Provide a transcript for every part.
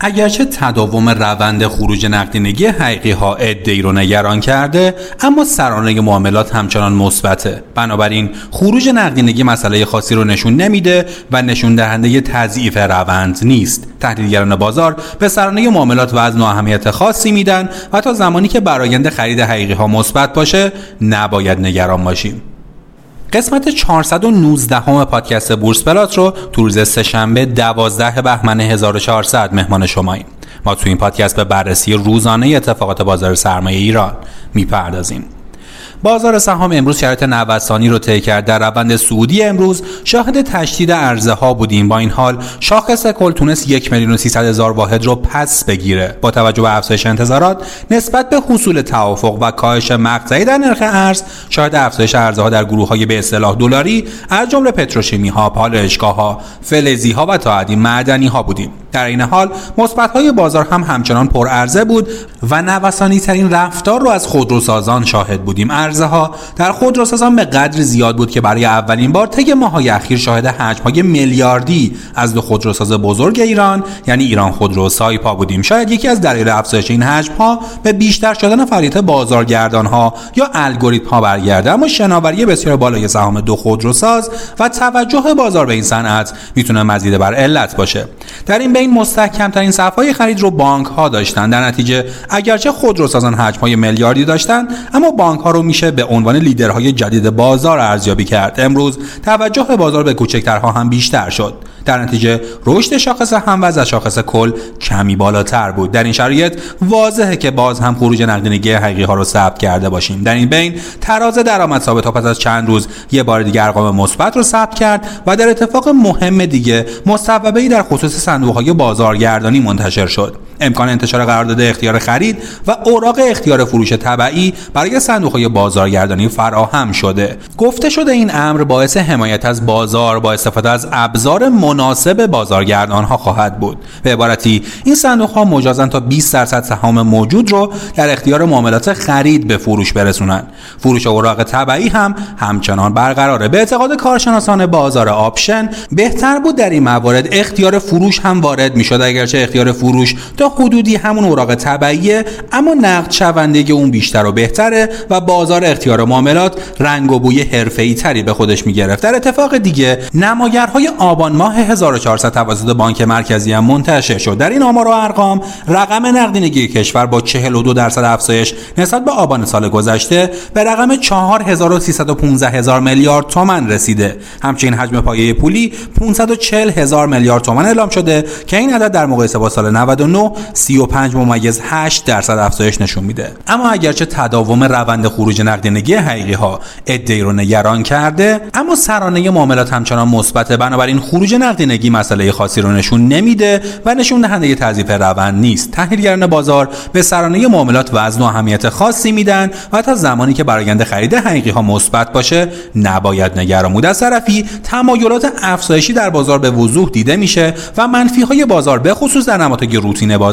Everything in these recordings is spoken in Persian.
اگرچه تداوم روند خروج نقدینگی حقیقی ها ادعی رو نگران کرده اما سرانه معاملات همچنان مثبته. بنابراین خروج نقدینگی مسئله خاصی رو نشون نمیده و نشون دهنده تضعیف روند نیست. تحلیلگران بازار به سرانه معاملات وزن و اهمیت خاصی میدن و تا زمانی که برآیند خرید حقیقی ها مثبت باشه نباید نگران باشیم. قسمت 419 همه پادکست بورس پلات رو تو روز سهشنبه 12 بهمن 1400 مهمان شماییم. ما تو این پادکست به بررسی روزانه اتفاقات بازار سرمایه ایران می‌پردازیم. بازار سهام امروز شرایط نوسانی رو طی کرد. در روند سعودی امروز شاهد تشدید عرضه ها بودیم. با این حال شاخص کل تونست یک میلیون و هزار واحد رو پس بگیره. با توجه به افزایش انتظارات نسبت به حصول توافق و کاهش مقطعی در نرخ ارز شاهد افزایش عرضه ها در گروه های به اصطلاح دلاری از جمله پتروشیمی ها پالایشگاه ها فلزی ها و تا معدنی ها بودیم. در این حال مثبت های بازار هم همچنان پر عرضه بود و نوسانی ترین رفتار رو از خودروسازان شاهد بودیم. عرضه ها در خودروسازان به قدر زیاد بود که برای اولین بار طی ماهای اخیر شاهد حجم های میلیاردی از دو خودروساز بزرگ ایران یعنی ایران خودرو سایپا بودیم. شاید یکی از دلایل افزایش این حجم ها به بیشتر شدن فعالیت بازارگردان ها یا الگوریتم ها برگرده. اما شناوری بسیار بالای سهام دو خودروساز و توجه بازار به این صنعت می‌تونه مزید بر علت باشه. در این بین مستحکمترین صفهای خرید رو بانک ها داشتن. در نتیجه اگرچه خودروسازان حجم های میلیاردی داشتن اما بانک ها رو میشه به عنوان لیدرهای جدید بازار ارزیابی کرد. امروز توجه بازار به کوچکترها هم بیشتر شد. در نتیجه رشد شاخص هموز از شاخص کل کمی بالاتر بود. در این شرایط واضحه که باز هم خروج نقدینگی حقیقی ها رو ثبت کرده باشیم. در این بین تراز درآمد ثابت ها پس از چند روز یه بار دیگر ارقام مثبت رو ثبت کرد و در اتفاق مهم دیگه مصوبه در خصوص صندوق های بازارگردانی منتشر شد. امکان انتشار قرارداد اختیار خرید و اوراق اختیار فروش طبعی برای صندوق های بازارگردانی فراهم شده. گفته شده این امر باعث حمایت از بازار با استفاده از ابزار مناسب بازارگردان ها خواهد بود. به عبارتی این صندوق ها مجازن تا 20 درصد سهام موجود رو در اختیار معاملات خرید به فروش برسونن فروش اوراق تبعی هم همچنان برقراره. به اعتقاد کارشناسان بازار option بهتر بود در این موارد اختیار فروش هم وارد می‌شد. اگرچه اختیار فروش تا حدودی همون اوراق تبعیه اما نقد شوندگی اون بیشتر و بهتره و بازار اختیار معاملات رنگ و بوی حرفه‌ای تری به خودش می‌گرفت. در اتفاق دیگه نماگرهای آبان ماه 1400 توسط بانک مرکزی هم منتشر شد. در این آمار و ارقام رقم نقدینگی کشور با 42 درصد افزایش نسبت به آبان سال گذشته به رقم 4315 هزار میلیارد تومان رسیده. همچنین حجم پایه پولی 540 هزار میلیارد تومان اعلام شده که این عدد در مقایسه با سال 99 35 ممیز 8 درصد افزایش نشون میده. اما اگرچه تداوم روند خروج نقدینگی حقیقی ها ادعی رو نگران کرده اما سرانه معاملات همچنان مثبته. بنابراین خروج نقدینگی مسئله خاصی رو نشون نمیده و نشون دهنده تضعیف روند نیست. تحلیلگران بازار به سرانه معاملات وزن و اهمیت خاصی میدن و تا زمانی که برآینده خرید حقیقی ها مثبت باشه نباید نگران بود از طرفی تمایلات افزایشی در بازار به وضوح دیده میشه و منفی های بازار به خصوص در نمادهای روتین بازار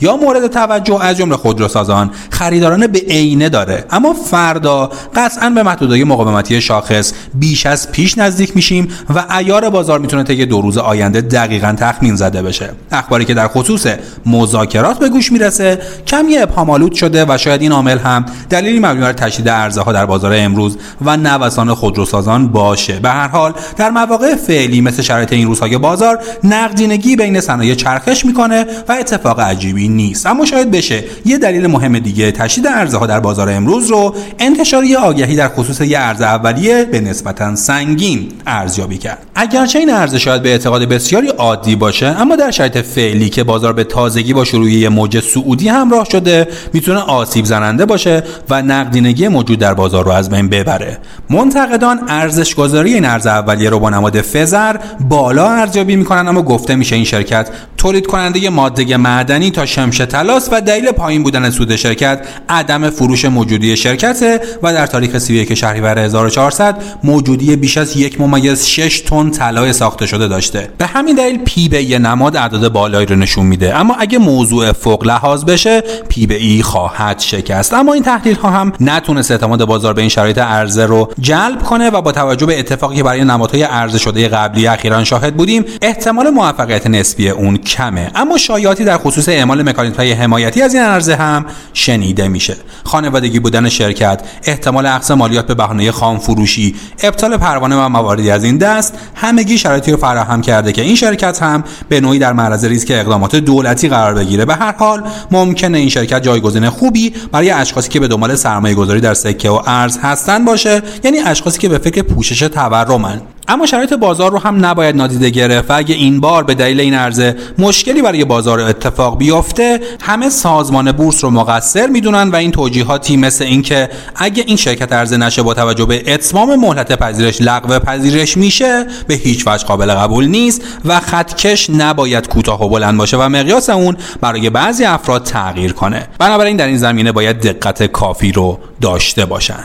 یا مورد توجه از جمله خودروسازان خریداران به عینه داره. اما فردا قطعا به محدودهای مقاومتی شاخص بیش از پیش نزدیک میشیم و ایار بازار می‌تونه طی دو روز آینده دقیقا تخمین زده بشه. اخباری که در خصوص مذاکرات به گوش می‌رسه کمی ابهامآلود شده و شاید این عامل هم دلیلی مبنی بر تشدید عرضه ها در بازار امروز و نوسان خودروسازان باشه. به هر حال در مواقع فعلی مثل شرایط این روزهای بازار نقدینگی بین صنایع چرخش می‌کنه و اتفاق عجیبی نیست. اما شاید بشه. یه دلیل مهم دیگه. تشدید عرضه ها در بازار امروز رو انتشاری آگهی در خصوص یه ارز اولیه به نسبتا سنگین ارزیابی کرد. اگرچه این ارز شاید به اعتقاد بسیاری عادی باشه اما در شرایط فعلی که بازار به تازگی با شروع یه موج سعودی همراه شده می‌تونه آسیب زننده باشه و نقدینگی موجود در بازار رو از بین ببره. منتقدان ارزش گذاری این ارز اولیه رو با نماد فزر بالا ارزیابی می‌کنن اما گفته میشه این شرکت تولید کننده ماده معدنی تا شمش تلاس و دلیل پایین بودن سود شرکت عدم فروش موجودی شرکت و در تاریخ 31 شهریور 1400 موجودی بیش از یک ممیز 6 تن طلای ساخته شده داشته. به همین دلیل پی به یه نماد اعداد بالایی رو نشون میده. اما اگه موضوع فوق لحاظ بشه پی به ای خواهد شکست. اما این تحلیل ها هم نتونست اعتماد بازار به این شرایط عرضه رو جلب کنه و با توجه به اتفاقی که برای نمادهای عرضه شده قبلی اخیرا شاهد بودیم احتمال موفقیت نسبی اون کمه. اما شایعاتی در خصوص اعمال مکانیزم‌های حمایتی از این عرضه هم شنیده میشه. خانوادگی بودن شرکت احتمال اخذ مالیات به بهانه خام فروشی ابطال پروانه و مواردی از این دست همگی شرایطی رو فراهم کرده که این شرکت هم به نوعی در معرض ریسک اقدامات دولتی قرار بگیره. به هر حال ممکنه این شرکت جایگزین خوبی برای اشخاصی که به دنبال سرمایه گذاری در سکه و ارز هستن باشه یعنی اشخاصی که به فکر پوشش تورمن. اما شرایط بازار رو هم نباید نادیده گرفت و اگه این بار به دلیل این عرضه مشکلی برای بازار اتفاق بیفته همه سازمان بورس رو مقصر می‌دونن و این توجیهاتی مثل اینکه اگه این شرکت عرضه نشه با توجه به اتمام مهلت پذیرش لغو پذیرش میشه به هیچ وجه قابل قبول نیست و خطکش نباید کوتاه و بلند باشه و مقیاس اون برای بعضی افراد تغییر کنه. بنابراین در این زمینه باید دقت کافی رو داشته باشن.